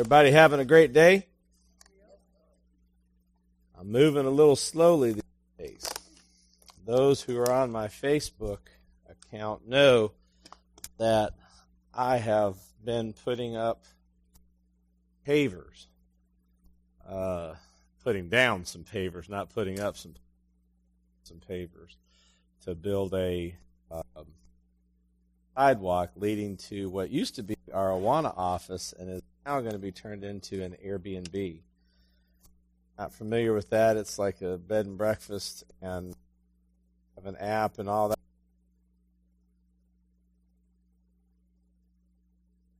Everybody having a great day? I'm moving a little slowly these days. Those who are on my Facebook account know that I have been putting up pavers, uh, putting down some pavers, not putting up some some pavers to build a um, sidewalk leading to what used to be our Awana office and is now going to be turned into an Airbnb. Not familiar with that? It's like a bed and breakfast and have an app and all that.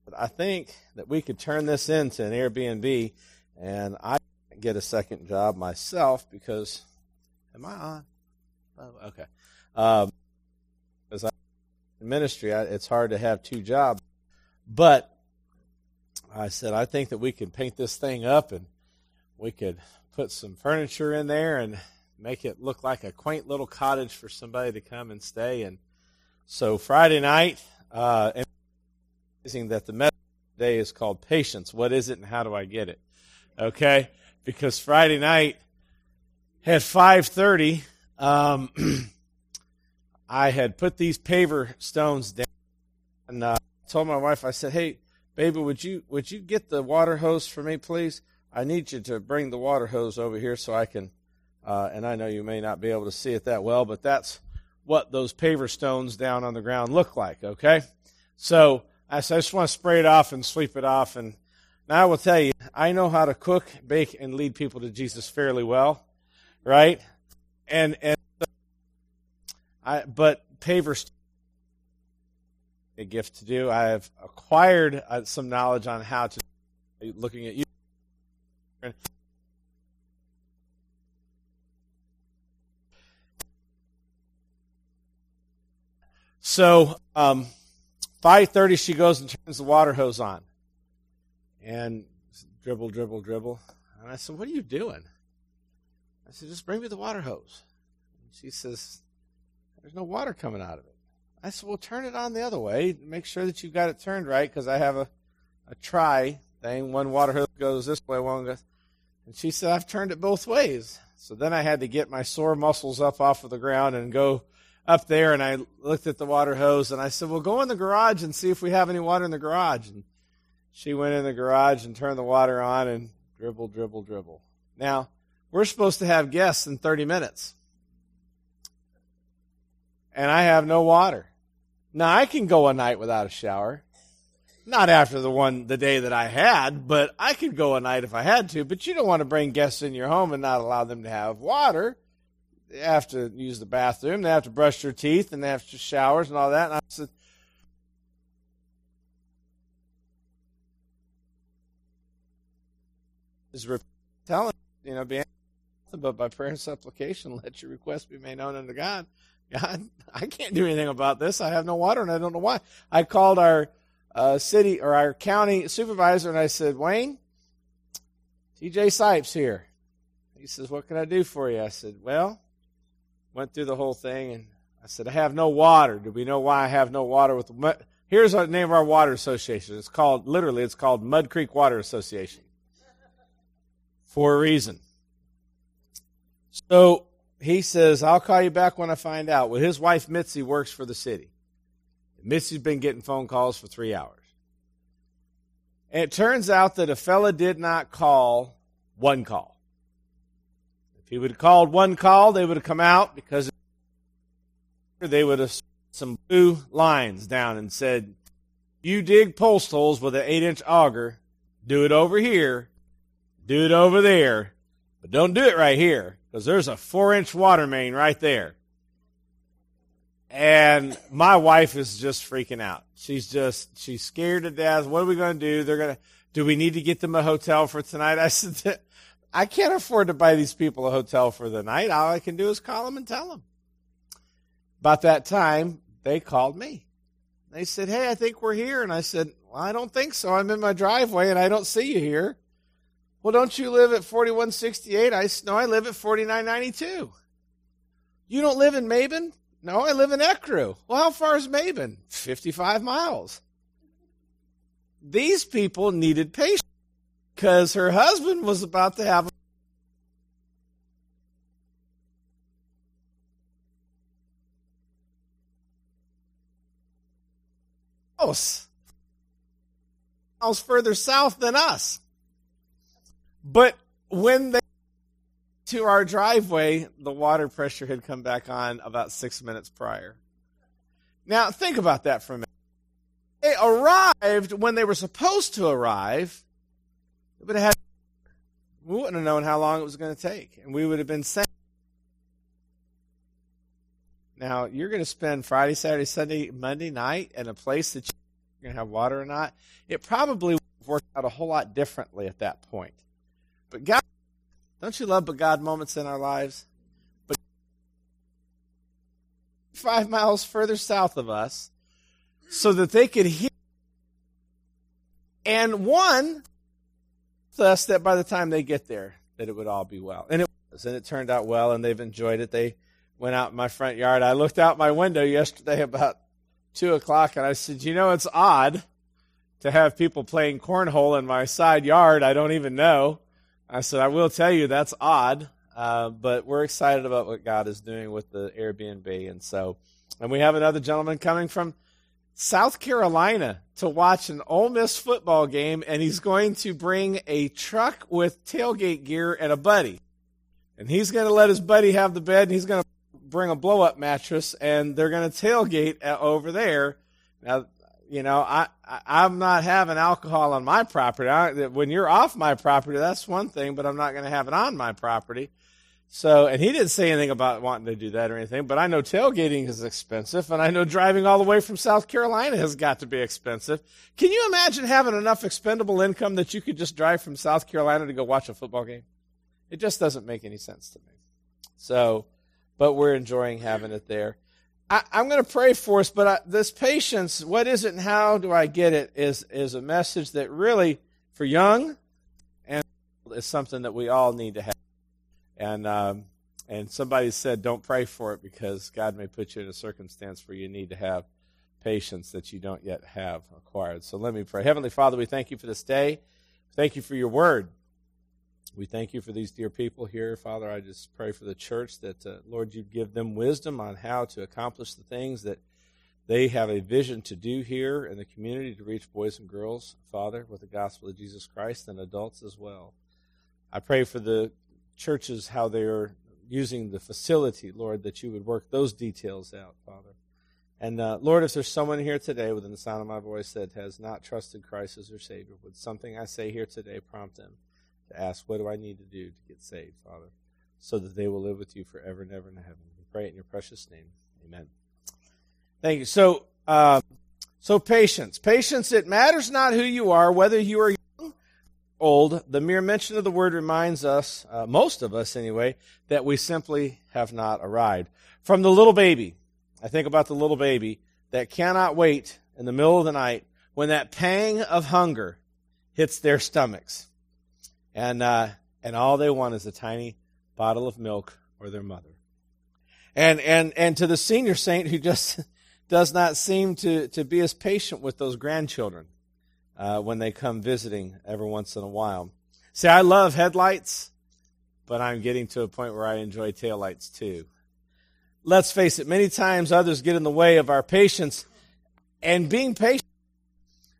But I think that we could turn this into an Airbnb, and I get a second job myself because am I on? Oh, okay. Um, because I in ministry, I, it's hard to have two jobs. But I said, I think that we could paint this thing up and we could put some furniture in there and make it look like a quaint little cottage for somebody to come and stay. And so Friday night, uh, amazing that the message today is called patience. What is it and how do I get it? Okay, because Friday night at five thirty, um, I had put these paver stones down and uh, told my wife, I said, "Hey, baby, would you would you get the water hose for me, please? I need you to bring the water hose over here so I can." Uh, and I know you may not be able to see it that well, but that's what those paver stones down on the ground look like. Okay, so I I just want to spray it off and sweep it off. And now I will tell you, I know how to cook, bake, and lead people to Jesus fairly well, right? And and I, but pavers a gift to do. I have acquired uh, some knowledge on how to. Looking at you. So, um, five thirty, she goes and turns the water hose on, and dribble, dribble, dribble. And I said, "What are you doing?" I said, "Just bring me the water hose." And she says, there's no water coming out of it. I said, well, turn it on the other way. Make sure that you've got it turned right because I have a, a try thing. One water hose goes this way, one goes. And she said, I've turned it both ways. So then I had to get my sore muscles up off of the ground and go up there. And I looked at the water hose and I said, well, go in the garage and see if we have any water in the garage. And she went in the garage and turned the water on and dribble, dribble, dribble. Now, we're supposed to have guests in 30 minutes and I have no water. Now I can go a night without a shower. Not after the one the day that I had, but I could go a night if I had to. But you don't want to bring guests in your home and not allow them to have water. They have to use the bathroom, they have to brush their teeth, and they have to showers and all that. And I said, is telling you know, be but by prayer and supplication, let your request be made known unto God. God, I can't do anything about this. I have no water and I don't know why. I called our uh, city or our county supervisor and I said, Wayne, TJ Sipes here. He says, What can I do for you? I said, Well, went through the whole thing and I said, I have no water. Do we know why I have no water with the Here's the name of our water association. It's called, literally, it's called Mud Creek Water Association. For a reason. So he says, I'll call you back when I find out. Well, his wife Mitzi works for the city. Mitzi's been getting phone calls for three hours. And it turns out that a fella did not call one call. If he would have called one call, they would have come out because they would have some blue lines down and said, You dig post holes with an eight inch auger, do it over here, do it over there, but don't do it right here because there's a four inch water main right there. And my wife is just freaking out. She's just, she's scared to death. What are we going to do? They're going to, do we need to get them a hotel for tonight? I said, I can't afford to buy these people a hotel for the night. All I can do is call them and tell them. About that time, they called me. They said, Hey, I think we're here. And I said, well, I don't think so. I'm in my driveway and I don't see you here. Well, don't you live at 4168? I no, I live at 4992. You don't live in Maben? No, I live in Ecru. Well, how far is Maben? 55 miles. These people needed patience. because her husband was about to have a house further south than us. But when they to our driveway, the water pressure had come back on about six minutes prior. Now think about that for a minute. They arrived when they were supposed to arrive, but it had we wouldn't have known how long it was going to take, and we would have been saying. Now you're going to spend Friday, Saturday, Sunday, Monday night in a place that you're going to have water or not. It probably worked out a whole lot differently at that point. But God, don't you love but God moments in our lives? But five miles further south of us, so that they could hear. And one, thus that by the time they get there, that it would all be well. And it was, and it turned out well, and they've enjoyed it. They went out in my front yard. I looked out my window yesterday about two o'clock, and I said, "You know, it's odd to have people playing cornhole in my side yard. I don't even know." I said, "I will tell you that's odd, uh, but we're excited about what God is doing with the Airbnb, and so, and we have another gentleman coming from." South Carolina to watch an Ole Miss football game, and he's going to bring a truck with tailgate gear and a buddy. And he's going to let his buddy have the bed, and he's going to bring a blow up mattress, and they're going to tailgate over there. Now, you know, I, I am not having alcohol on my property. I, when you're off my property, that's one thing, but I'm not going to have it on my property. So, and he didn't say anything about wanting to do that or anything, but I know tailgating is expensive, and I know driving all the way from South Carolina has got to be expensive. Can you imagine having enough expendable income that you could just drive from South Carolina to go watch a football game? It just doesn't make any sense to me. So, but we're enjoying having it there. I, am going to pray for us, but I, this patience, what is it and how do I get it, is, is a message that really, for young, and is something that we all need to have. And um, and somebody said, don't pray for it because God may put you in a circumstance where you need to have patience that you don't yet have acquired. So let me pray. Heavenly Father, we thank you for this day. Thank you for your word. We thank you for these dear people here. Father, I just pray for the church that, uh, Lord, you give them wisdom on how to accomplish the things that they have a vision to do here in the community to reach boys and girls, Father, with the gospel of Jesus Christ and adults as well. I pray for the churches, how they are using the facility, Lord, that you would work those details out, Father. And uh, Lord, if there's someone here today within the sound of my voice that has not trusted Christ as their Savior, would something I say here today prompt them to ask, What do I need to do to get saved, Father, so that they will live with you forever and ever in heaven? We pray it in your precious name. Amen. Thank you. So, uh, so patience. Patience, it matters not who you are, whether you are young, old, the mere mention of the word reminds us, uh, most of us anyway, that we simply have not arrived. From the little baby, I think about the little baby that cannot wait in the middle of the night when that pang of hunger hits their stomachs. And, uh, and all they want is a tiny bottle of milk or their mother. And, and, and to the senior saint who just does not seem to, to be as patient with those grandchildren uh, when they come visiting every once in a while. See, I love headlights, but I'm getting to a point where I enjoy taillights too. Let's face it, many times others get in the way of our patience and being patient.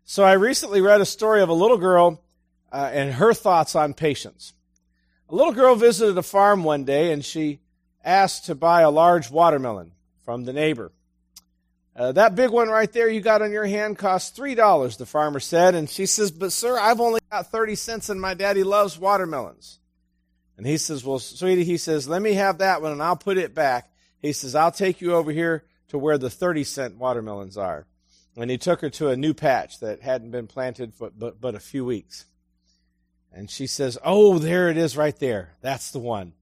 So I recently read a story of a little girl uh, and her thoughts on patience. A little girl visited a farm one day and she asked to buy a large watermelon from the neighbor. Uh, that big one right there you got on your hand costs $3, the farmer said. And she says, But sir, I've only got 30 cents and my daddy loves watermelons. And he says, Well, sweetie, he says, let me have that one and I'll put it back. He says, I'll take you over here to where the 30 cent watermelons are. And he took her to a new patch that hadn't been planted for but, but a few weeks. And she says, Oh, there it is right there. That's the one.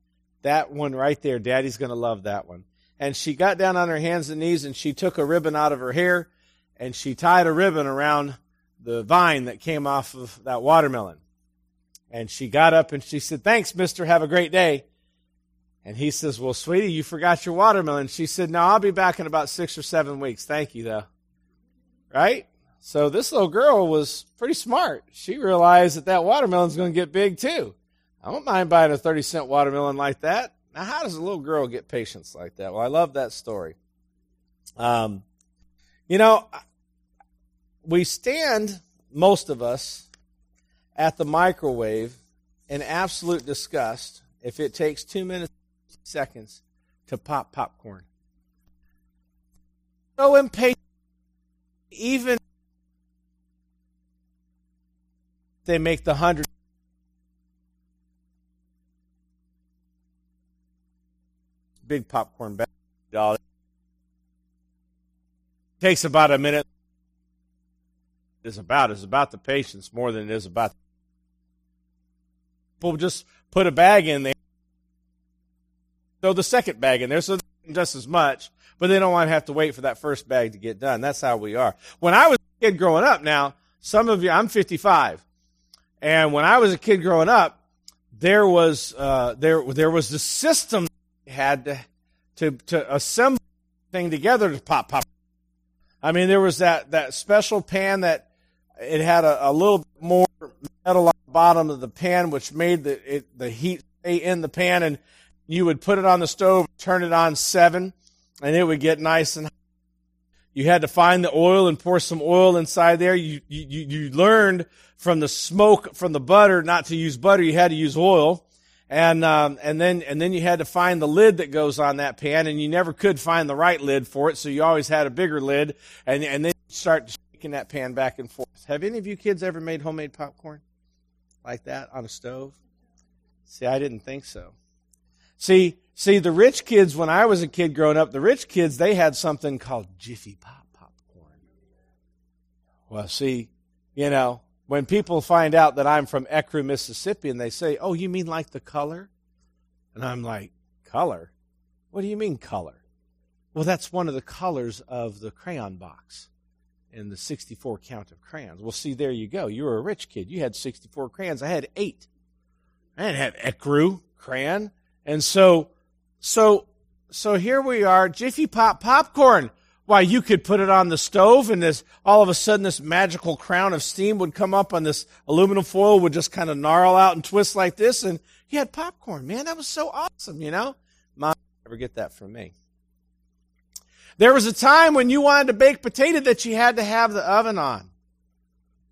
That one right there. Daddy's going to love that one and she got down on her hands and knees and she took a ribbon out of her hair and she tied a ribbon around the vine that came off of that watermelon. And she got up and she said, Thanks, mister. Have a great day. And he says, Well, sweetie, you forgot your watermelon. She said, No, I'll be back in about six or seven weeks. Thank you, though. Right? So this little girl was pretty smart. She realized that that watermelon's going to get big too. I don't mind buying a 30 cent watermelon like that. Now, how does a little girl get patience like that? Well, I love that story. Um, you know, we stand, most of us, at the microwave in absolute disgust if it takes two minutes, seconds to pop popcorn. So impatient, even they make the hundred. Big popcorn bag. Takes about a minute. It's about it's about the patience more than it is about. People just put a bag in there, throw the second bag in there, so just as much, but they don't want to have to wait for that first bag to get done. That's how we are. When I was a kid growing up, now some of you, I'm 55, and when I was a kid growing up, there was uh, there there was the system had to to to assemble thing together to pop pop. I mean, there was that that special pan that it had a, a little more metal on the bottom of the pan, which made the it, the heat stay in the pan, and you would put it on the stove, turn it on seven, and it would get nice and. Hot. You had to find the oil and pour some oil inside there. You you you learned from the smoke from the butter not to use butter. You had to use oil and um, and then and then you had to find the lid that goes on that pan, and you never could find the right lid for it, so you always had a bigger lid, and and then you start shaking that pan back and forth. Have any of you kids ever made homemade popcorn like that on a stove? See, I didn't think so. See, see, the rich kids when I was a kid growing up, the rich kids they had something called Jiffy Pop popcorn. Well, see, you know, when people find out that I'm from Ecru, Mississippi, and they say, Oh, you mean like the color? And I'm like, Color? What do you mean color? Well, that's one of the colors of the crayon box in the 64 count of crayons. Well, see, there you go. You were a rich kid. You had 64 crayons. I had eight. I didn't have Ecru crayon. And so, so, so here we are, Jiffy Pop popcorn. Why, you could put it on the stove and this, all of a sudden this magical crown of steam would come up on this aluminum foil would just kind of gnarl out and twist like this and you had popcorn. Man, that was so awesome, you know? Mom never get that from me. There was a time when you wanted to bake potato that you had to have the oven on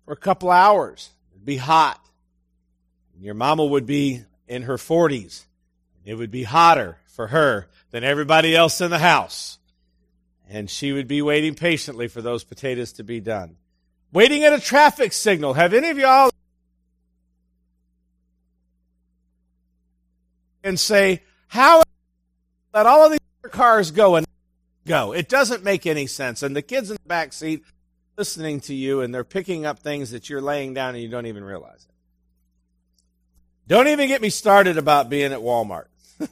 for a couple hours. It'd be hot. And Your mama would be in her 40s. It would be hotter for her than everybody else in the house and she would be waiting patiently for those potatoes to be done. Waiting at a traffic signal. Have any of y'all and say, how let all of these cars go and go? It doesn't make any sense. And the kids in the back seat listening to you and they're picking up things that you're laying down and you don't even realize it. Don't even get me started about being at Walmart.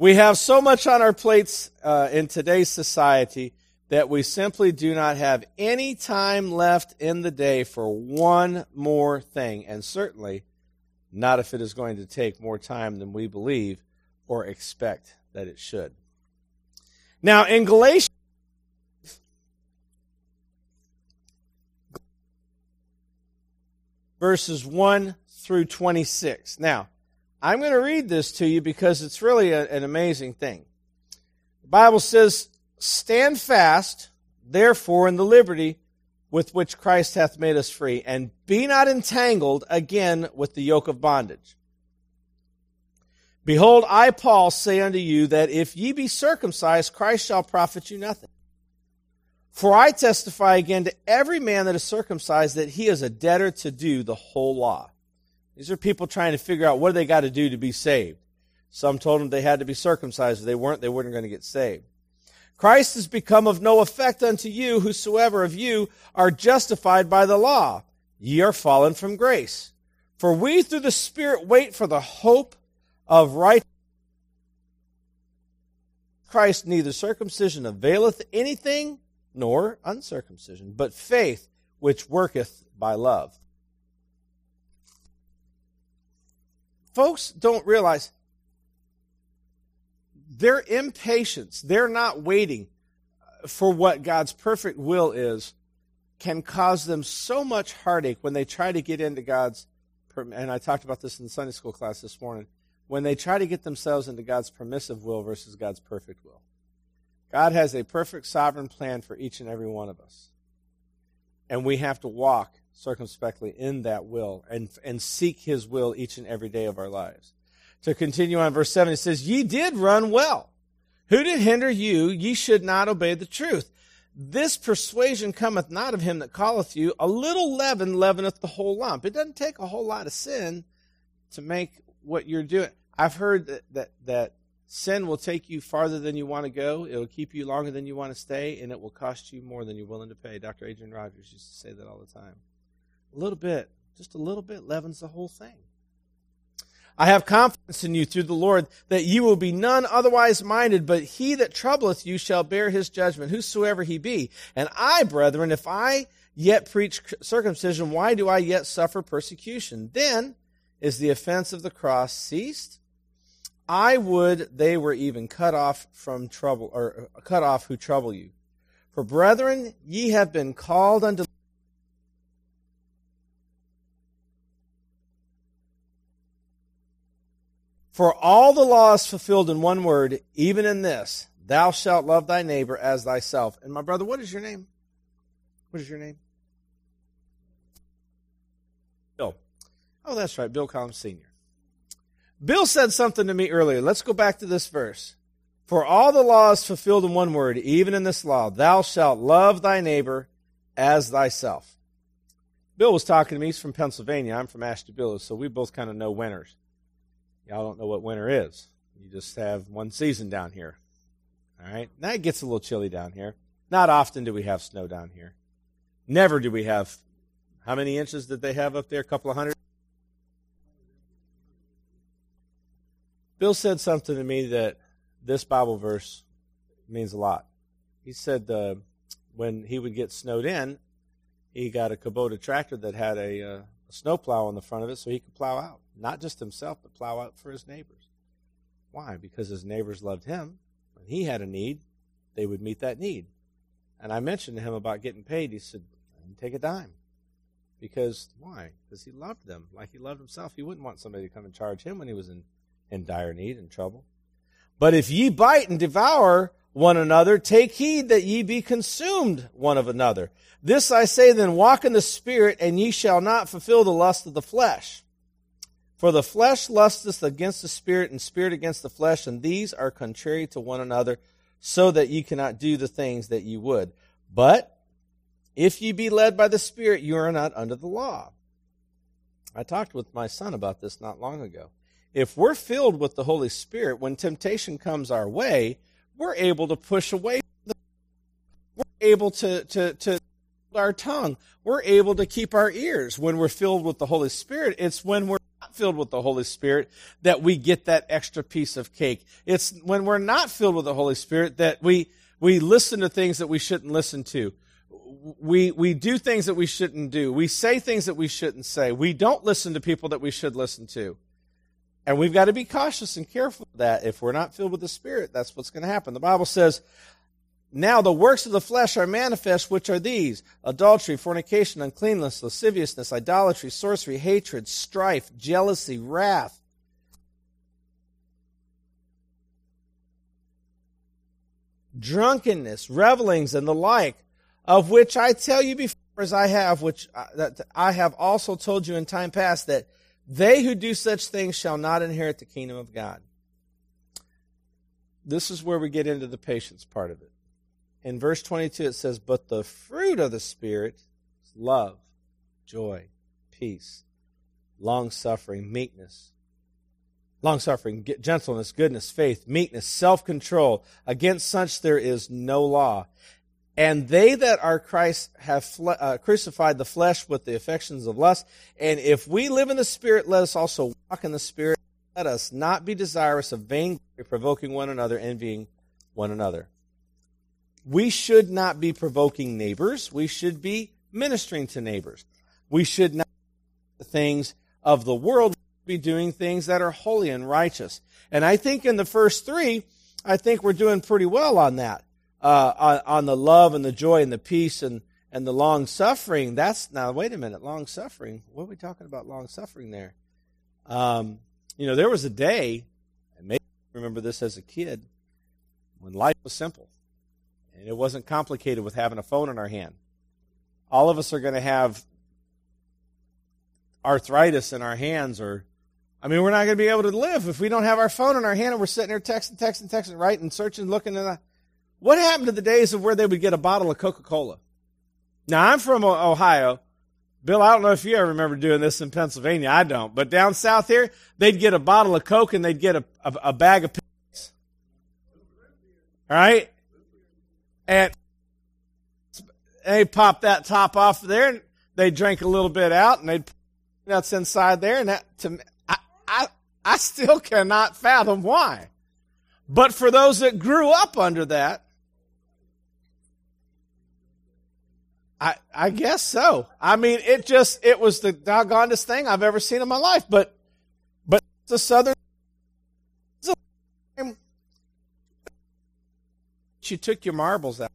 We have so much on our plates uh, in today's society that we simply do not have any time left in the day for one more thing, and certainly not if it is going to take more time than we believe or expect that it should. Now, in Galatians, verses 1 through 26. Now, I'm going to read this to you because it's really a, an amazing thing. The Bible says, Stand fast, therefore, in the liberty with which Christ hath made us free, and be not entangled again with the yoke of bondage. Behold, I, Paul, say unto you that if ye be circumcised, Christ shall profit you nothing. For I testify again to every man that is circumcised that he is a debtor to do the whole law. These are people trying to figure out what they got to do to be saved. Some told them they had to be circumcised. If they weren't, they weren't going to get saved. Christ has become of no effect unto you, whosoever of you are justified by the law. Ye are fallen from grace. For we through the Spirit wait for the hope of right. Christ neither circumcision availeth anything, nor uncircumcision, but faith which worketh by love. Folks don't realize their impatience, they're not waiting for what God's perfect will is, can cause them so much heartache when they try to get into God's, and I talked about this in the Sunday school class this morning, when they try to get themselves into God's permissive will versus God's perfect will. God has a perfect sovereign plan for each and every one of us. And we have to walk circumspectly in that will and, and seek his will each and every day of our lives. To continue on, verse 7, it says, Ye did run well. Who did hinder you? Ye should not obey the truth. This persuasion cometh not of him that calleth you. A little leaven leaveneth the whole lump. It doesn't take a whole lot of sin to make what you're doing. I've heard that, that, that sin will take you farther than you want to go. It will keep you longer than you want to stay, and it will cost you more than you're willing to pay. Dr. Adrian Rogers used to say that all the time. A little bit, just a little bit, leavens the whole thing. I have confidence in you through the Lord that you will be none otherwise minded, but he that troubleth you shall bear his judgment, whosoever he be. And I, brethren, if I yet preach circumcision, why do I yet suffer persecution? Then is the offense of the cross ceased? I would they were even cut off from trouble, or uh, cut off who trouble you. For brethren, ye have been called unto For all the law is fulfilled in one word, even in this, thou shalt love thy neighbor as thyself. And my brother, what is your name? What is your name? Bill. Oh, that's right, Bill Collins Sr. Bill said something to me earlier. Let's go back to this verse. For all the law is fulfilled in one word, even in this law, thou shalt love thy neighbor as thyself. Bill was talking to me. He's from Pennsylvania. I'm from Ashtabula, so we both kind of know winters. Y'all don't know what winter is. You just have one season down here. All right? Now it gets a little chilly down here. Not often do we have snow down here. Never do we have. How many inches did they have up there? A couple of hundred? Bill said something to me that this Bible verse means a lot. He said uh, when he would get snowed in, he got a Kubota tractor that had a, uh, a snowplow on the front of it so he could plow out. Not just himself, but plow out for his neighbors. Why? Because his neighbors loved him. When he had a need, they would meet that need. And I mentioned to him about getting paid. He said, I didn't take a dime. Because, why? Because he loved them like he loved himself. He wouldn't want somebody to come and charge him when he was in, in dire need and trouble. But if ye bite and devour one another, take heed that ye be consumed one of another. This I say then, walk in the Spirit, and ye shall not fulfill the lust of the flesh. For the flesh lusteth against the Spirit, and Spirit against the flesh, and these are contrary to one another, so that ye cannot do the things that ye would. But if ye be led by the Spirit, you are not under the law. I talked with my son about this not long ago. If we're filled with the Holy Spirit, when temptation comes our way, we're able to push away. We're able to, to, to our tongue. We're able to keep our ears when we're filled with the Holy Spirit. It's when we're filled with the Holy Spirit that we get that extra piece of cake. It's when we're not filled with the Holy Spirit that we, we listen to things that we shouldn't listen to. We, we do things that we shouldn't do. We say things that we shouldn't say. We don't listen to people that we should listen to. And we've got to be cautious and careful that. If we're not filled with the Spirit, that's what's going to happen. The Bible says, now the works of the flesh are manifest, which are these adultery, fornication, uncleanness, lasciviousness, idolatry, sorcery, hatred, strife, jealousy, wrath. Drunkenness, revelings, and the like, of which I tell you before, as I have, which uh, that I have also told you in time past, that they who do such things shall not inherit the kingdom of God. This is where we get into the patience part of it. In verse 22, it says, But the fruit of the Spirit is love, joy, peace, long suffering, meekness, long suffering, gentleness, goodness, faith, meekness, self control. Against such there is no law. And they that are Christ have fle- uh, crucified the flesh with the affections of lust. And if we live in the Spirit, let us also walk in the Spirit. Let us not be desirous of vainglory, provoking one another, envying one another. We should not be provoking neighbors. We should be ministering to neighbors. We should not things of the world be doing things that are holy and righteous. And I think in the first three, I think we're doing pretty well on that uh, on, on, the love and the joy and the peace and and the long suffering, that's now, wait a minute, long suffering. What are we talking about long suffering there? Um, you know, there was a day, and maybe remember this as a kid, when life was simple and it wasn't complicated with having a phone in our hand. All of us are going to have arthritis in our hands or I mean, we're not going to be able to live if we don't have our phone in our hand and we're sitting there texting, texting, texting, writing, searching, looking at. A, what happened to the days of where they would get a bottle of Coca Cola? Now, I'm from Ohio. Bill, I don't know if you ever remember doing this in Pennsylvania. I don't. But down south here, they'd get a bottle of Coke and they'd get a, a, a bag of pills. All right? And they pop that top off there and they'd drink a little bit out and they'd put nuts inside there. And that, to me, I, I, I still cannot fathom why. But for those that grew up under that, I, I guess so. I mean, it just, it was the doggonest thing I've ever seen in my life. But, but the Southern, you took your marbles out.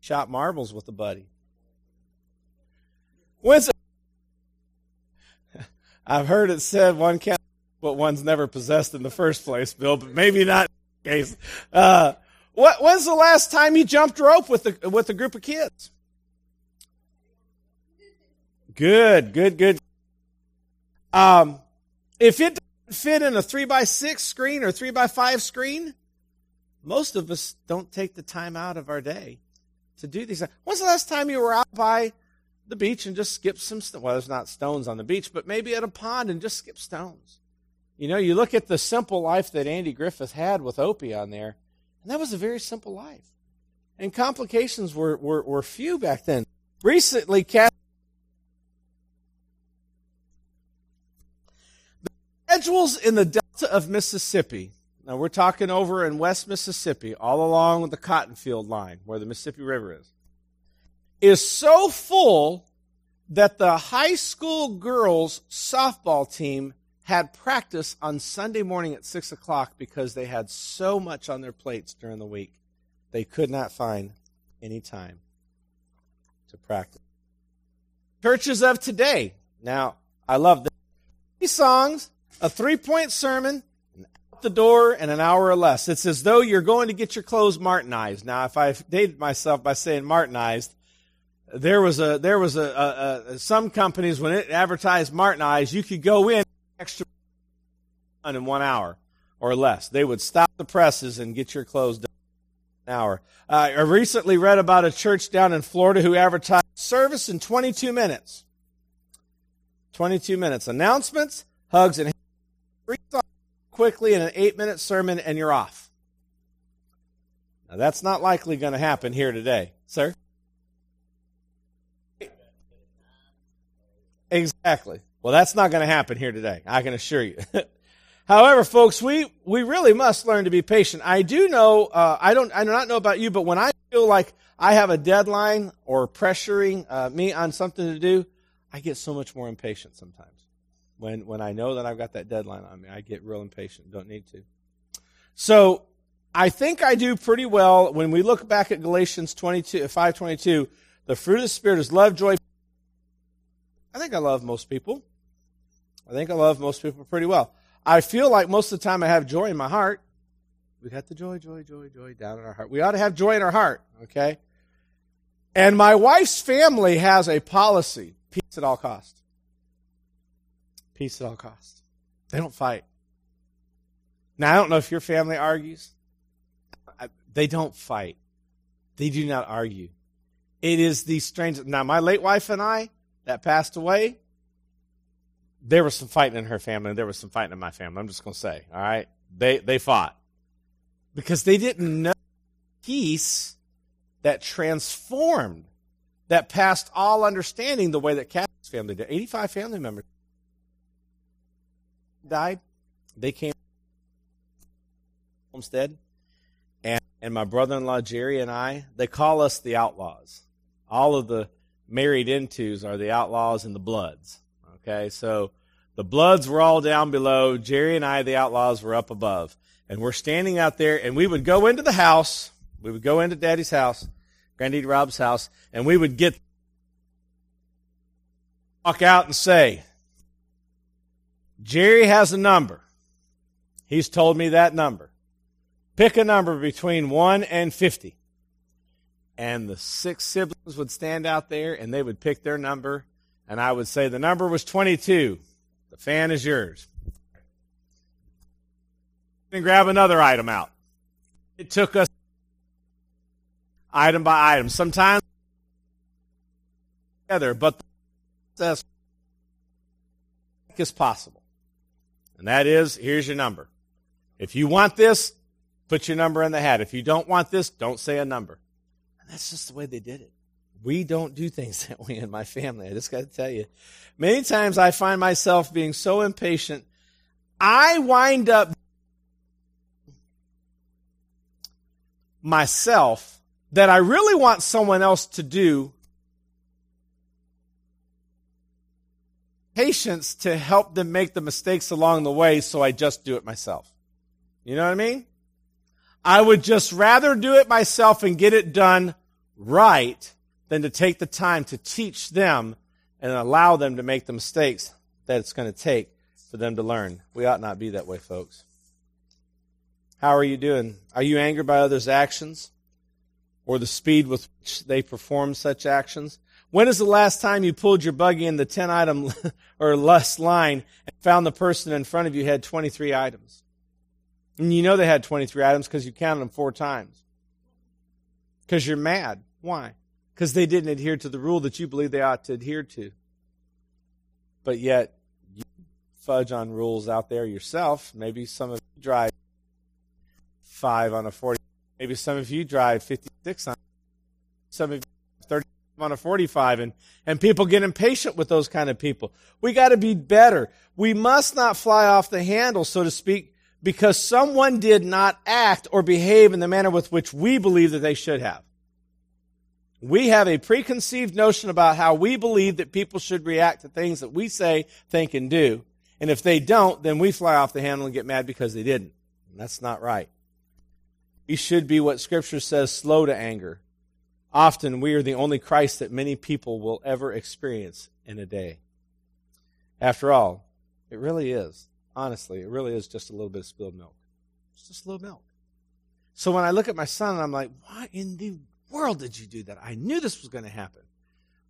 Shot marbles with a buddy. When's? I've heard it said one can't, but one's never possessed in the first place, Bill, but maybe not case. Uh, what, when's the last time you jumped rope with a, with a group of kids? Good, good, good. Um, if it doesn't fit in a three by six screen or three by five screen, most of us don't take the time out of our day to do these. When's the last time you were out by the beach and just skipped some stones? Well, there's not stones on the beach, but maybe at a pond and just skip stones. You know, you look at the simple life that Andy Griffith had with Opie on there, and that was a very simple life. And complications were, were, were few back then. Recently, Kathy, the schedules in the Delta of Mississippi, now we're talking over in West Mississippi, all along the cotton field line where the Mississippi River is, is so full that the high school girls softball team had practice on Sunday morning at 6 o'clock because they had so much on their plates during the week. They could not find any time to practice. Churches of today. Now, I love this. Three songs, a three point sermon, the door, in an hour or less. It's as though you're going to get your clothes Martinized. Now, if I dated myself by saying Martinized, there was a there was a, a, a some companies when it advertised Martinized, you could go in extra in one hour or less. They would stop the presses and get your clothes done in an hour. Uh, I recently read about a church down in Florida who advertised service in 22 minutes. 22 minutes. Announcements, hugs, and quickly in an eight minute sermon, and you're off. Now, that's not likely going to happen here today. Sir? Exactly. Well, that's not going to happen here today. I can assure you. However, folks, we, we really must learn to be patient. I do know, uh, I don't, I do not know about you, but when I feel like I have a deadline or pressuring uh, me on something to do, I get so much more impatient sometimes. When, when I know that I've got that deadline on me, I get real impatient. Don't need to. So, I think I do pretty well when we look back at Galatians 22, uh, 522. The fruit of the Spirit is love, joy. I think I love most people. I think I love most people pretty well. I feel like most of the time I have joy in my heart. We got the joy, joy, joy, joy down in our heart. We ought to have joy in our heart, okay? And my wife's family has a policy peace at all cost. Peace at all costs. They don't fight. Now, I don't know if your family argues. They don't fight. They do not argue. It is the strange. Now, my late wife and I, that passed away, there was some fighting in her family, and there was some fighting in my family. I'm just going to say, all right? They, they fought. Because they didn't know peace that transformed, that passed all understanding the way that Kathy's family did. 85 family members died. They came homestead. And, and my brother-in-law Jerry and I, they call us the outlaws. All of the married intos are the outlaws and the bloods. Okay, so the Bloods were all down below. Jerry and I, the Outlaws, were up above. And we're standing out there, and we would go into the house. We would go into Daddy's house, Granddaddy Rob's house, and we would get walk out and say, Jerry has a number. He's told me that number. Pick a number between 1 and 50. And the six siblings would stand out there and they would pick their number. And I would say, the number was 22. The fan is yours. Then grab another item out. It took us item by item. Sometimes together, but the as possible. And that is, here's your number. If you want this, put your number in the hat. If you don't want this, don't say a number. And that's just the way they did it. We don't do things that way in my family. I just got to tell you. Many times I find myself being so impatient, I wind up myself that I really want someone else to do patience to help them make the mistakes along the way, so I just do it myself. You know what I mean? I would just rather do it myself and get it done right than to take the time to teach them and allow them to make the mistakes that it's going to take for them to learn. We ought not be that way, folks. How are you doing? Are you angered by others' actions or the speed with which they perform such actions? When is the last time you pulled your buggy in the 10 item or less line and found the person in front of you had 23 items? And you know they had 23 items because you counted them four times. Because you're mad. Why? Because they didn't adhere to the rule that you believe they ought to adhere to. But yet, you fudge on rules out there yourself. Maybe some of you drive five on a 40. Maybe some of you drive 56 on. Some of you on a 45 and, and people get impatient with those kind of people. We got to be better. We must not fly off the handle, so to speak, because someone did not act or behave in the manner with which we believe that they should have. We have a preconceived notion about how we believe that people should react to things that we say, think, and do. And if they don't, then we fly off the handle and get mad because they didn't. And that's not right. We should be what Scripture says slow to anger, Often we are the only Christ that many people will ever experience in a day. After all, it really is. Honestly, it really is just a little bit of spilled milk. It's just a little milk. So when I look at my son, and I'm like, why in the world did you do that? I knew this was going to happen.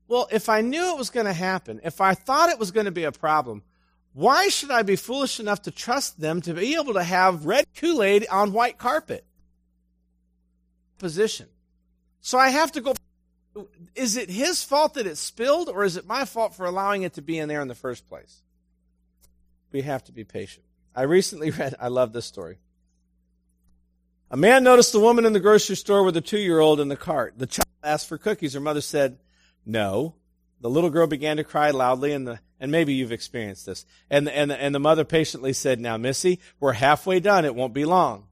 Well, if I knew it was going to happen, if I thought it was going to be a problem, why should I be foolish enough to trust them to be able to have red Kool Aid on white carpet? Position. So I have to go. Is it his fault that it spilled, or is it my fault for allowing it to be in there in the first place? We have to be patient. I recently read, I love this story. A man noticed a woman in the grocery store with a two year old in the cart. The child asked for cookies. Her mother said, No. The little girl began to cry loudly, and, the, and maybe you've experienced this. And, and, the, and the mother patiently said, Now, Missy, we're halfway done. It won't be long.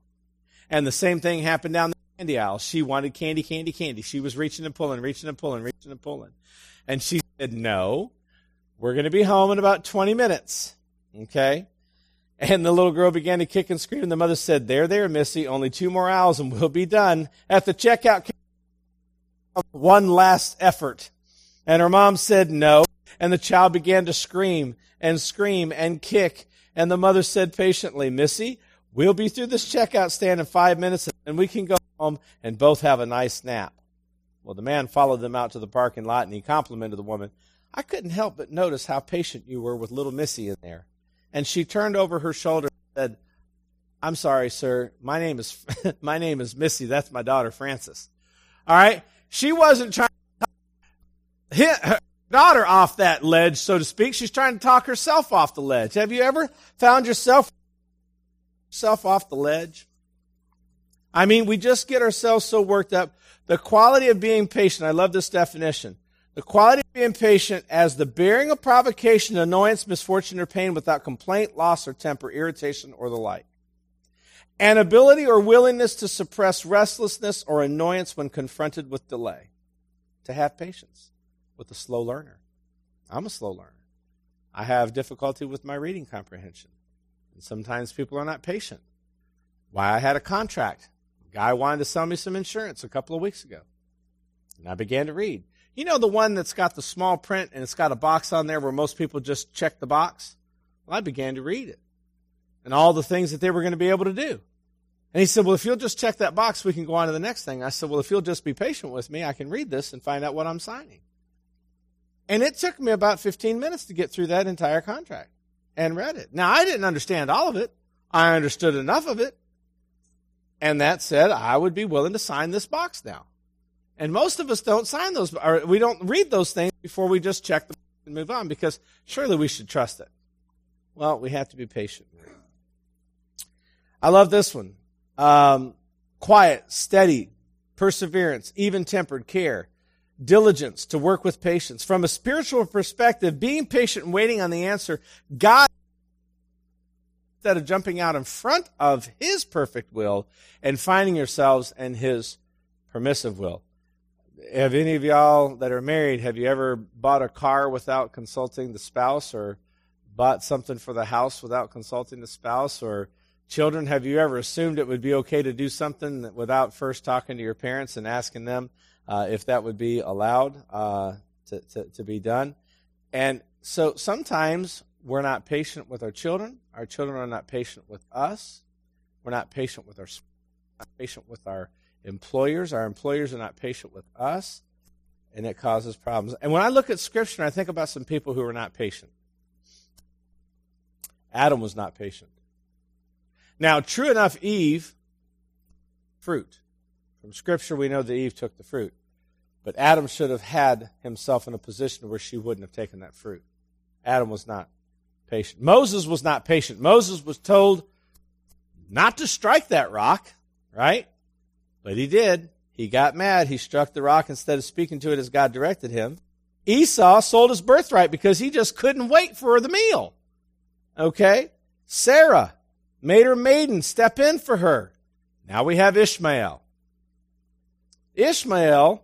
And the same thing happened down candy aisle. She wanted candy, candy, candy. She was reaching and pulling, reaching and pulling, reaching and pulling. And she said, No, we're going to be home in about 20 minutes. Okay? And the little girl began to kick and scream. And the mother said, There, there, Missy, only two more aisles and we'll be done. At the checkout, one last effort. And her mom said, No. And the child began to scream and scream and kick. And the mother said patiently, Missy, we'll be through this checkout stand in five minutes and we can go home and both have a nice nap. Well, the man followed them out to the parking lot and he complimented the woman. I couldn't help but notice how patient you were with little Missy in there. And she turned over her shoulder and said, I'm sorry, sir. My name is, my name is Missy. That's my daughter, Frances. All right. She wasn't trying to hit her daughter off that ledge, so to speak. She's trying to talk herself off the ledge. Have you ever found yourself, yourself off the ledge? I mean, we just get ourselves so worked up. The quality of being patient, I love this definition. The quality of being patient as the bearing of provocation, annoyance, misfortune, or pain without complaint, loss, or temper, irritation, or the like. An ability or willingness to suppress restlessness or annoyance when confronted with delay. To have patience with a slow learner. I'm a slow learner. I have difficulty with my reading comprehension. And sometimes people are not patient. Why I had a contract Guy wanted to sell me some insurance a couple of weeks ago. And I began to read. You know the one that's got the small print and it's got a box on there where most people just check the box? Well, I began to read it and all the things that they were going to be able to do. And he said, Well, if you'll just check that box, we can go on to the next thing. I said, Well, if you'll just be patient with me, I can read this and find out what I'm signing. And it took me about 15 minutes to get through that entire contract and read it. Now, I didn't understand all of it. I understood enough of it. And that said, I would be willing to sign this box now. And most of us don't sign those, or we don't read those things before we just check them and move on because surely we should trust it. Well, we have to be patient. I love this one. Um, quiet, steady, perseverance, even tempered care, diligence to work with patience. From a spiritual perspective, being patient and waiting on the answer, God, instead of jumping out in front of His perfect will and finding yourselves in His permissive will. Have any of y'all that are married, have you ever bought a car without consulting the spouse or bought something for the house without consulting the spouse or Children, have you ever assumed it would be okay to do something without first talking to your parents and asking them uh, if that would be allowed uh, to, to, to be done? And so sometimes we're not patient with our children. Our children are not patient with us. We're not patient with our not patient with our employers. Our employers are not patient with us, and it causes problems. And when I look at Scripture, I think about some people who are not patient. Adam was not patient. Now, true enough, Eve, fruit. From Scripture, we know that Eve took the fruit. But Adam should have had himself in a position where she wouldn't have taken that fruit. Adam was not patient. Moses was not patient. Moses was told not to strike that rock, right? But he did. He got mad. He struck the rock instead of speaking to it as God directed him. Esau sold his birthright because he just couldn't wait for the meal. Okay? Sarah made her maiden step in for her. Now we have Ishmael. Ishmael,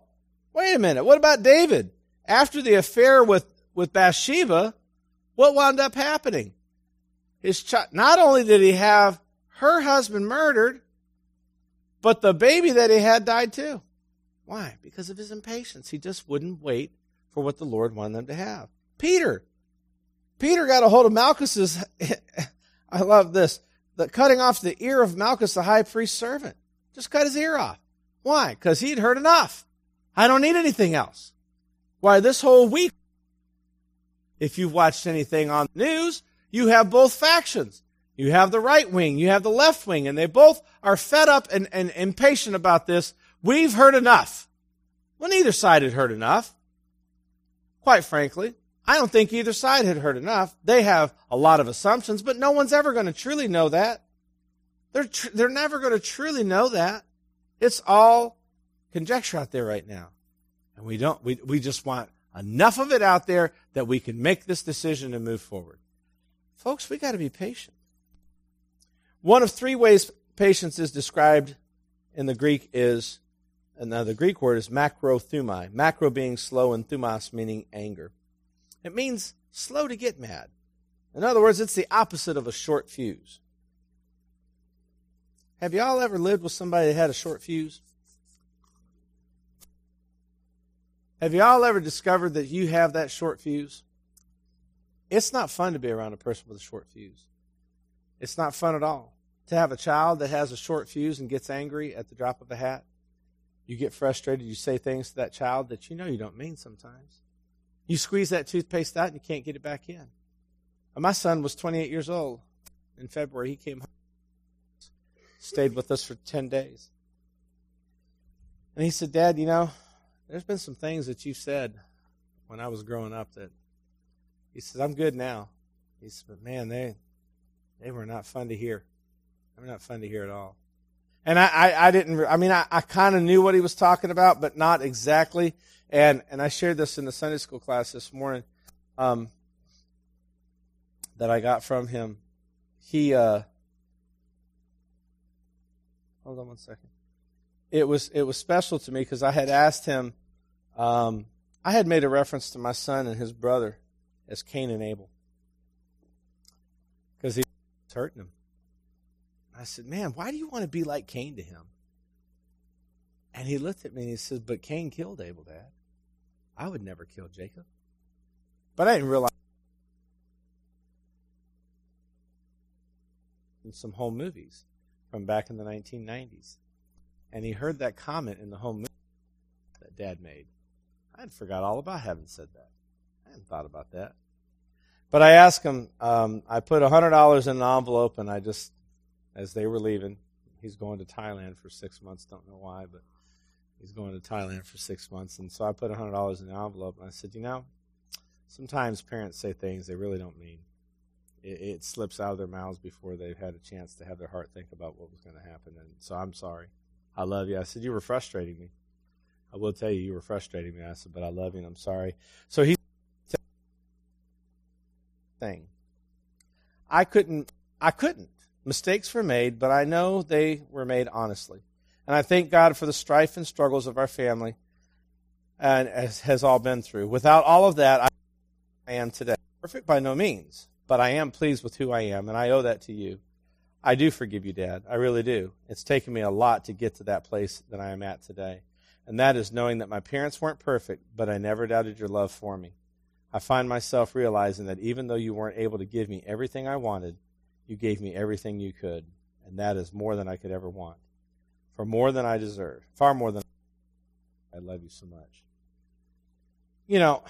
wait a minute, what about David? After the affair with, with Bathsheba, what wound up happening? His child, not only did he have her husband murdered, but the baby that he had died too. Why? Because of his impatience. He just wouldn't wait for what the Lord wanted them to have. Peter. Peter got a hold of Malchus's. I love this the cutting off the ear of Malchus, the high priest's servant. Just cut his ear off. Why? Because he'd heard enough. I don't need anything else. Why, this whole week, if you've watched anything on the news, you have both factions. You have the right wing, you have the left wing, and they both are fed up and, and impatient about this. We've heard enough. Well, neither side had heard enough. Quite frankly, I don't think either side had heard enough. They have a lot of assumptions, but no one's ever going to truly know that. They're, tr- they're never going to truly know that. It's all conjecture out there right now. And we don't, we, we just want enough of it out there that we can make this decision and move forward. Folks, we got to be patient. One of three ways patience is described in the Greek is, and now the Greek word is macrothumai. Macro being slow and thumos meaning anger. It means slow to get mad. In other words, it's the opposite of a short fuse. Have y'all ever lived with somebody that had a short fuse? Have y'all ever discovered that you have that short fuse? It's not fun to be around a person with a short fuse. It's not fun at all. To have a child that has a short fuse and gets angry at the drop of a hat, you get frustrated, you say things to that child that you know you don't mean sometimes. You squeeze that toothpaste out and you can't get it back in. And My son was 28 years old in February. He came home, stayed with us for 10 days. And he said, Dad, you know, there's been some things that you said when I was growing up that he says, I'm good now. He said, but man, they they were not fun to hear. They were not fun to hear at all. And I, I, I didn't, I mean, I, I kind of knew what he was talking about, but not exactly. And and I shared this in the Sunday school class this morning um, that I got from him. He uh, hold on one second. It was it was special to me because I had asked him. Um, I had made a reference to my son and his brother as Cain and Abel because he was hurting him. I said, "Man, why do you want to be like Cain to him?" And he looked at me and he said, But Cain killed Abel, Dad. I would never kill Jacob. But I didn't realize in some home movies from back in the 1990s. And he heard that comment in the home that Dad made. I had forgot all about having said that. I hadn't thought about that. But I asked him, um, I put $100 in an envelope and I just, as they were leaving, he's going to Thailand for six months, don't know why, but he's going to Thailand for six months. And so I put $100 in the envelope and I said, you know, sometimes parents say things they really don't mean. It, it slips out of their mouths before they've had a chance to have their heart think about what was going to happen. And so I'm sorry. I love you. I said, you were frustrating me. I will tell you, you were frustrating me. I said, but I love you and I'm sorry. So he thing. I couldn't, I couldn't. Mistakes were made, but I know they were made honestly. And I thank God for the strife and struggles of our family and has, has all been through. Without all of that, I am today. Perfect by no means, but I am pleased with who I am, and I owe that to you. I do forgive you, Dad. I really do. It's taken me a lot to get to that place that I am at today. And that is knowing that my parents weren't perfect, but I never doubted your love for me. I find myself realizing that even though you weren't able to give me everything I wanted, you gave me everything you could. And that is more than I could ever want. For more than I deserve. Far more than I love you so much. You know,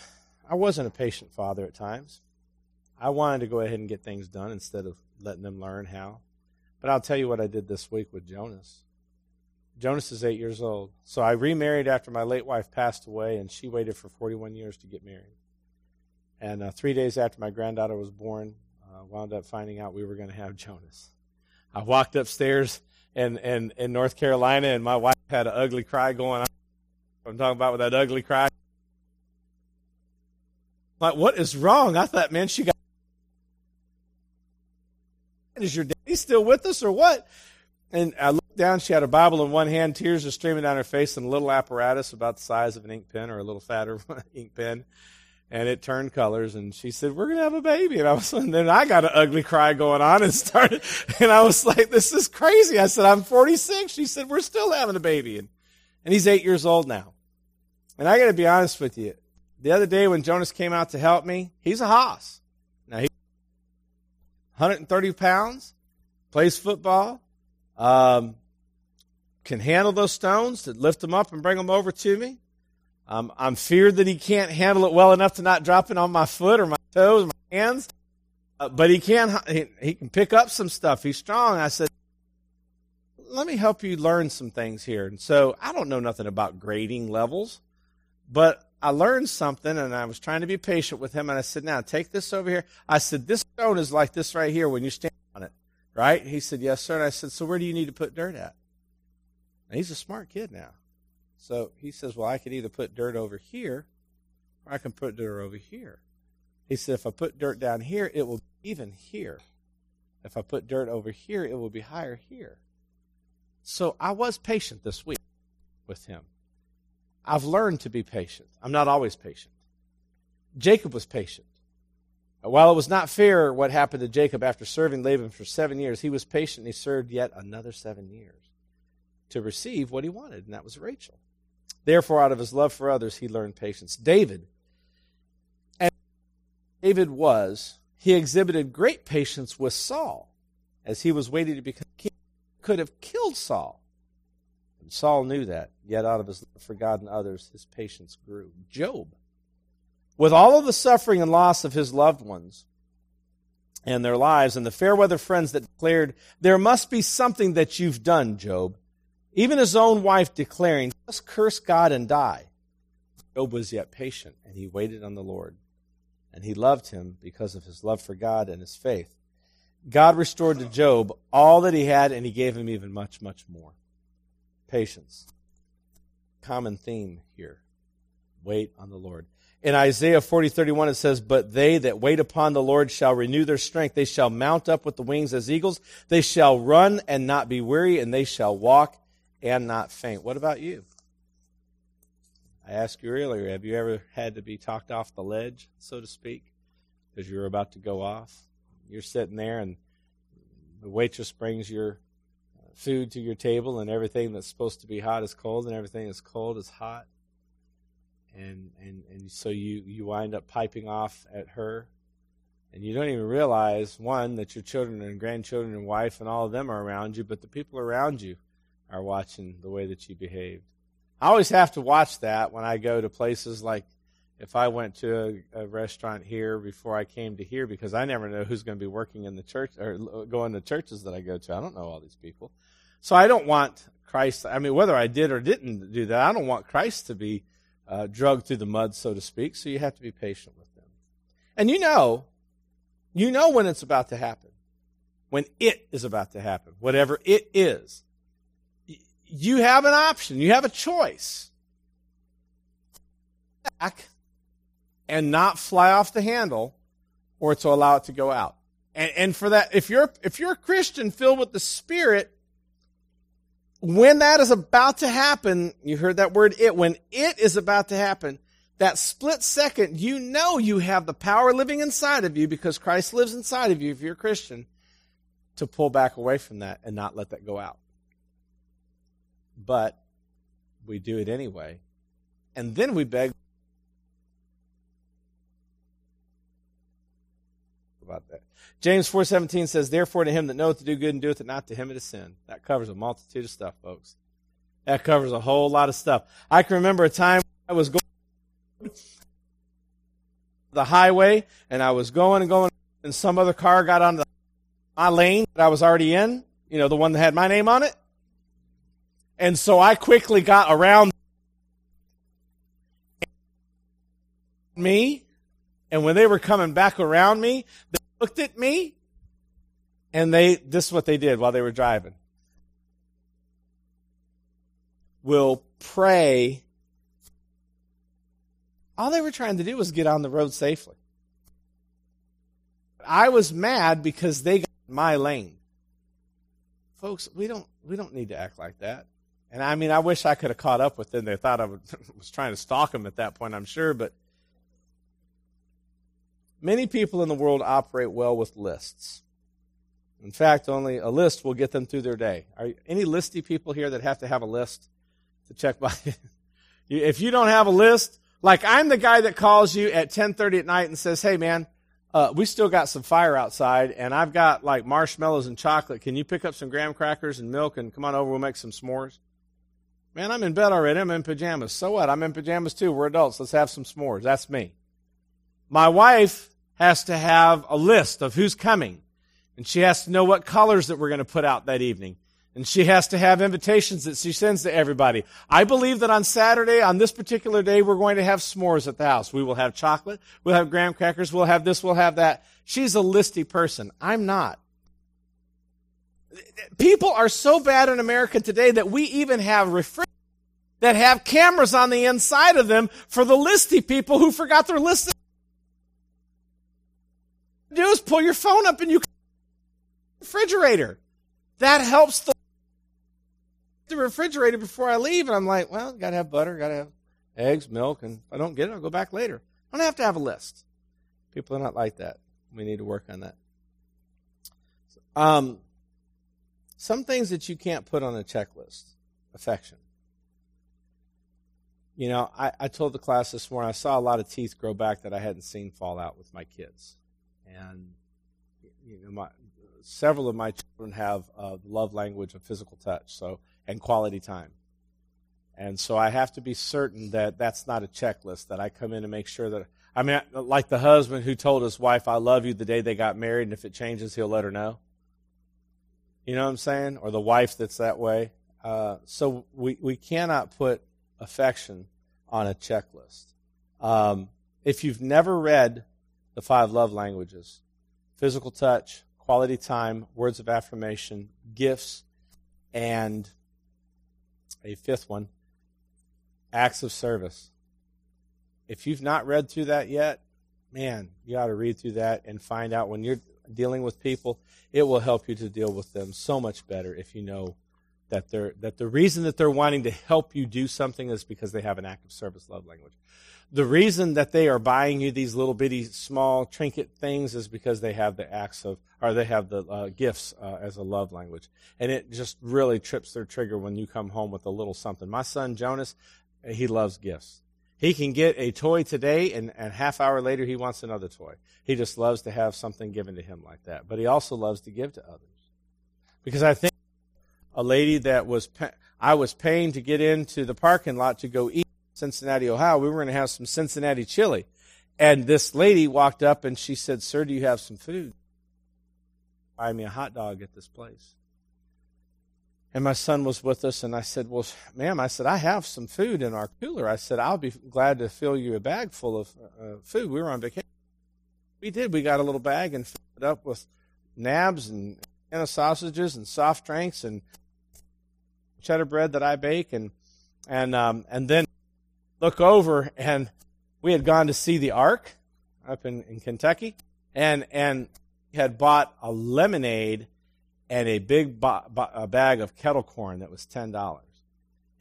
I wasn't a patient father at times. I wanted to go ahead and get things done instead of letting them learn how. But I'll tell you what I did this week with Jonas. Jonas is eight years old. So I remarried after my late wife passed away, and she waited for 41 years to get married. And uh, three days after my granddaughter was born, uh, wound up finding out we were going to have Jonas. I walked upstairs in, in, in North Carolina, and my wife had an ugly cry going on. I'm talking about with that ugly cry. Like, what is wrong? I thought, man, she got. Is your daddy still with us or what? And I looked down. She had a Bible in one hand. Tears are streaming down her face, and a little apparatus about the size of an ink pen or a little fatter ink pen. And it turned colors and she said we're going to have a baby. And i was and then i got an ugly cry going on and started and i was like this is crazy. I said i'm 46 she said we're still having a baby. And, and he's eight years old now. And i got to be honest with you. The other day when jonas came out to help me he's a hoss. Now he's 130 pounds plays football um, can handle those stones to lift them up and bring them over to me um, I'm feared that he can't handle it well enough to not drop it on my foot or my toes or my hands. Uh, but he can, he, he can pick up some stuff. He's strong. I said, let me help you learn some things here. And so I don't know nothing about grading levels, but I learned something and I was trying to be patient with him. And I said, now take this over here. I said, this stone is like this right here when you stand on it, right? He said, yes, sir. And I said, so where do you need to put dirt at? And he's a smart kid now. So he says, Well, I could either put dirt over here or I can put dirt over here. He said, If I put dirt down here, it will be even here. If I put dirt over here, it will be higher here. So I was patient this week with him. I've learned to be patient. I'm not always patient. Jacob was patient. While it was not fair what happened to Jacob after serving Laban for seven years, he was patient and he served yet another seven years to receive what he wanted, and that was Rachel. Therefore, out of his love for others, he learned patience. David, as David was, he exhibited great patience with Saul as he was waiting to become king. Could have killed Saul. And Saul knew that, yet out of his love for God and others, his patience grew. Job, with all of the suffering and loss of his loved ones and their lives, and the fair weather friends that declared, There must be something that you've done, Job. Even his own wife declaring, Just curse God and die. Job was yet patient, and he waited on the Lord. And he loved him because of his love for God and his faith. God restored to Job all that he had, and he gave him even much, much more. Patience. Common theme here. Wait on the Lord. In Isaiah 40, 31, it says, But they that wait upon the Lord shall renew their strength. They shall mount up with the wings as eagles. They shall run and not be weary, and they shall walk and not faint. What about you? I asked you earlier, have you ever had to be talked off the ledge, so to speak, because you're about to go off? You're sitting there and the waitress brings your food to your table, and everything that's supposed to be hot is cold, and everything that's cold is hot. And, and, and so you, you wind up piping off at her and you don't even realize, one, that your children and grandchildren and wife and all of them are around you, but the people around you are watching the way that you behaved. I always have to watch that when I go to places like if I went to a, a restaurant here before I came to here because I never know who's going to be working in the church or going to churches that I go to. I don't know all these people. So I don't want Christ, I mean, whether I did or didn't do that, I don't want Christ to be uh, drugged through the mud, so to speak. So you have to be patient with them. And you know, you know when it's about to happen. When it is about to happen. Whatever it is. You have an option. You have a choice. Back and not fly off the handle or to allow it to go out. And, and for that, if you're, if you're a Christian filled with the Spirit, when that is about to happen, you heard that word it, when it is about to happen, that split second, you know you have the power living inside of you because Christ lives inside of you if you're a Christian to pull back away from that and not let that go out. But we do it anyway. And then we beg James 4:17 says, "Therefore to him that knoweth to do good and doeth it not, to him it is sin." That covers a multitude of stuff, folks. That covers a whole lot of stuff. I can remember a time I was going the highway and I was going and going and some other car got on the, my lane that I was already in, you know, the one that had my name on it. And so I quickly got around me. And when they were coming back around me, they looked at me and they, this is what they did while they were driving. Will pray all they were trying to do was get on the road safely. I was mad because they got my lane. Folks, we don't we don't need to act like that. And I mean, I wish I could have caught up with them. They thought I was trying to stalk them at that point, I'm sure, but many people in the world operate well with lists. In fact, only a list will get them through their day. Are any listy people here that have to have a list to check by? if you don't have a list, like I'm the guy that calls you at 10:30 at night and says, "Hey man, uh, we still got some fire outside, and I've got like marshmallows and chocolate. Can you pick up some graham crackers and milk and come on over? We'll make some s'mores." Man, I'm in bed already. I'm in pajamas. So what? I'm in pajamas too. We're adults. Let's have some s'mores. That's me. My wife has to have a list of who's coming, and she has to know what colors that we're going to put out that evening. And she has to have invitations that she sends to everybody. I believe that on Saturday, on this particular day, we're going to have s'mores at the house. We will have chocolate. We'll have graham crackers. We'll have this. We'll have that. She's a listy person. I'm not. People are so bad in America today that we even have refrigerators that have cameras on the inside of them for the listy people who forgot their list. Do is pull your phone up and you refrigerator. That helps the the refrigerator before I leave, and I'm like, well, gotta have butter, gotta have eggs, milk, and if I don't get it, I'll go back later. I don't have to have a list. People are not like that. We need to work on that. Um, some things that you can't put on a checklist. Affection. You know, I, I told the class this morning I saw a lot of teeth grow back that I hadn't seen fall out with my kids, and you know, my several of my children have love language of physical touch. So and quality time. And so I have to be certain that that's not a checklist, that I come in and make sure that, I mean, like the husband who told his wife, I love you the day they got married, and if it changes, he'll let her know. You know what I'm saying? Or the wife that's that way. Uh, so we, we cannot put affection on a checklist. Um, if you've never read the five love languages, physical touch, quality time, words of affirmation, gifts, and a fifth one acts of service. If you've not read through that yet, man, you ought to read through that and find out when you're dealing with people, it will help you to deal with them so much better if you know that they're that the reason that they're wanting to help you do something is because they have an active service love language. The reason that they are buying you these little bitty small trinket things is because they have the acts of or they have the uh, gifts uh, as a love language, and it just really trips their trigger when you come home with a little something. My son Jonas, he loves gifts. He can get a toy today, and, and half hour later he wants another toy. He just loves to have something given to him like that. But he also loves to give to others, because I think a lady that was I was paying to get into the parking lot to go eat in Cincinnati, Ohio. We were going to have some Cincinnati chili. And this lady walked up and she said, Sir, do you have some food? Buy me a hot dog at this place. And my son was with us, and I said, Well, ma'am, I said, I have some food in our cooler. I said, I'll be glad to fill you a bag full of uh, food. We were on vacation. We did. We got a little bag and filled it up with nabs and, and sausages and soft drinks and cheddar bread that I bake, and and um, and then look over, and we had gone to see the Ark up in, in Kentucky, and and had bought a lemonade and a big bo- bo- a bag of kettle corn that was ten dollars,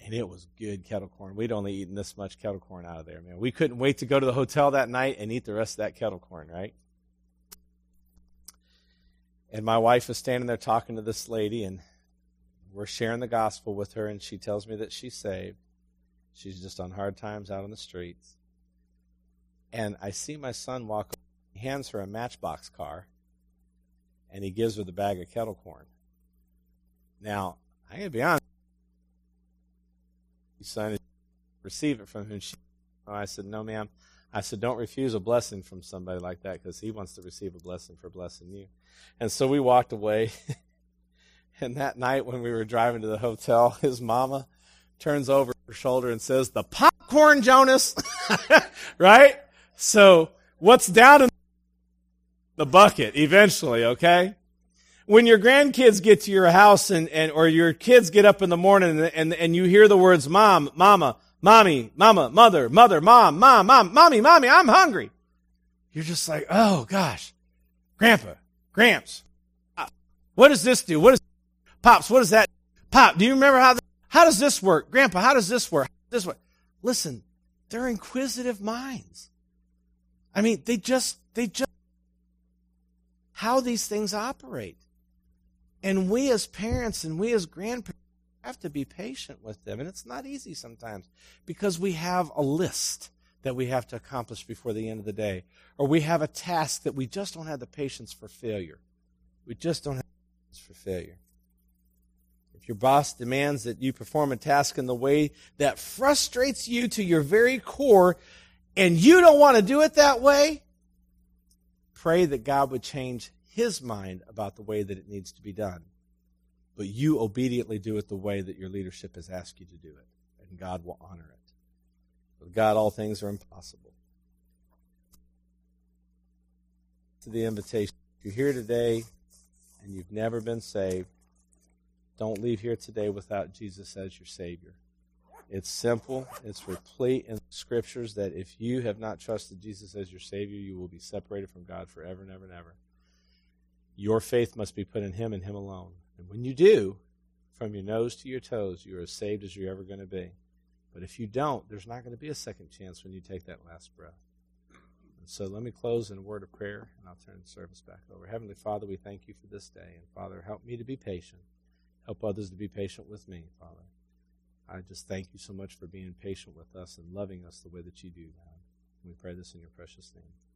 and it was good kettle corn. We'd only eaten this much kettle corn out of there, man. We couldn't wait to go to the hotel that night and eat the rest of that kettle corn, right? And my wife is standing there talking to this lady, and we're sharing the gospel with her, and she tells me that she's saved. She's just on hard times out on the streets. And I see my son walk, he hands her a matchbox car, and he gives her the bag of kettle corn. Now, I gotta be honest, son, receive it from him. She, I said, no, ma'am. I said, don't refuse a blessing from somebody like that because he wants to receive a blessing for blessing you. And so we walked away. And that night when we were driving to the hotel, his mama turns over her shoulder and says, The popcorn, Jonas! right? So, what's down in the bucket eventually, okay? When your grandkids get to your house and, and or your kids get up in the morning and, and, and you hear the words mom, mama, mommy, mama, mother, mother, mom, mom, mom, mommy, mommy, I'm hungry. You're just like, oh gosh, grandpa, gramps, uh, what does this do? What does Pops, what is that? Pop, do you remember how, This, how does this work? Grandpa, how does this work? This way. Listen, they're inquisitive minds. I mean, they just, they just, how these things operate. And we as parents and we as grandparents have to be patient with them. And it's not easy sometimes because we have a list that we have to accomplish before the end of the day. Or we have a task that we just don't have the patience for failure. We just don't have patience for failure If your boss demands that you perform a task in the way that frustrates you to your very core and you don't want to do it that way, pray that God would change his mind about the way that it needs to be done. But you obediently do it the way that your leadership has asked you to do it, and God will honor it. With God, all things are impossible. To the invitation. If you're here today and you've never been saved, don't leave here today without Jesus as your Savior. It's simple. It's replete in the scriptures that if you have not trusted Jesus as your Savior, you will be separated from God forever and ever and ever. Your faith must be put in Him and Him alone. And when you do, from your nose to your toes, you are as saved as you're ever going to be. But if you don't, there's not going to be a second chance when you take that last breath. And so let me close in a word of prayer, and I'll turn the service back over. Heavenly Father, we thank you for this day. And Father, help me to be patient. Help others to be patient with me, Father. I just thank you so much for being patient with us and loving us the way that you do, God. We pray this in your precious name.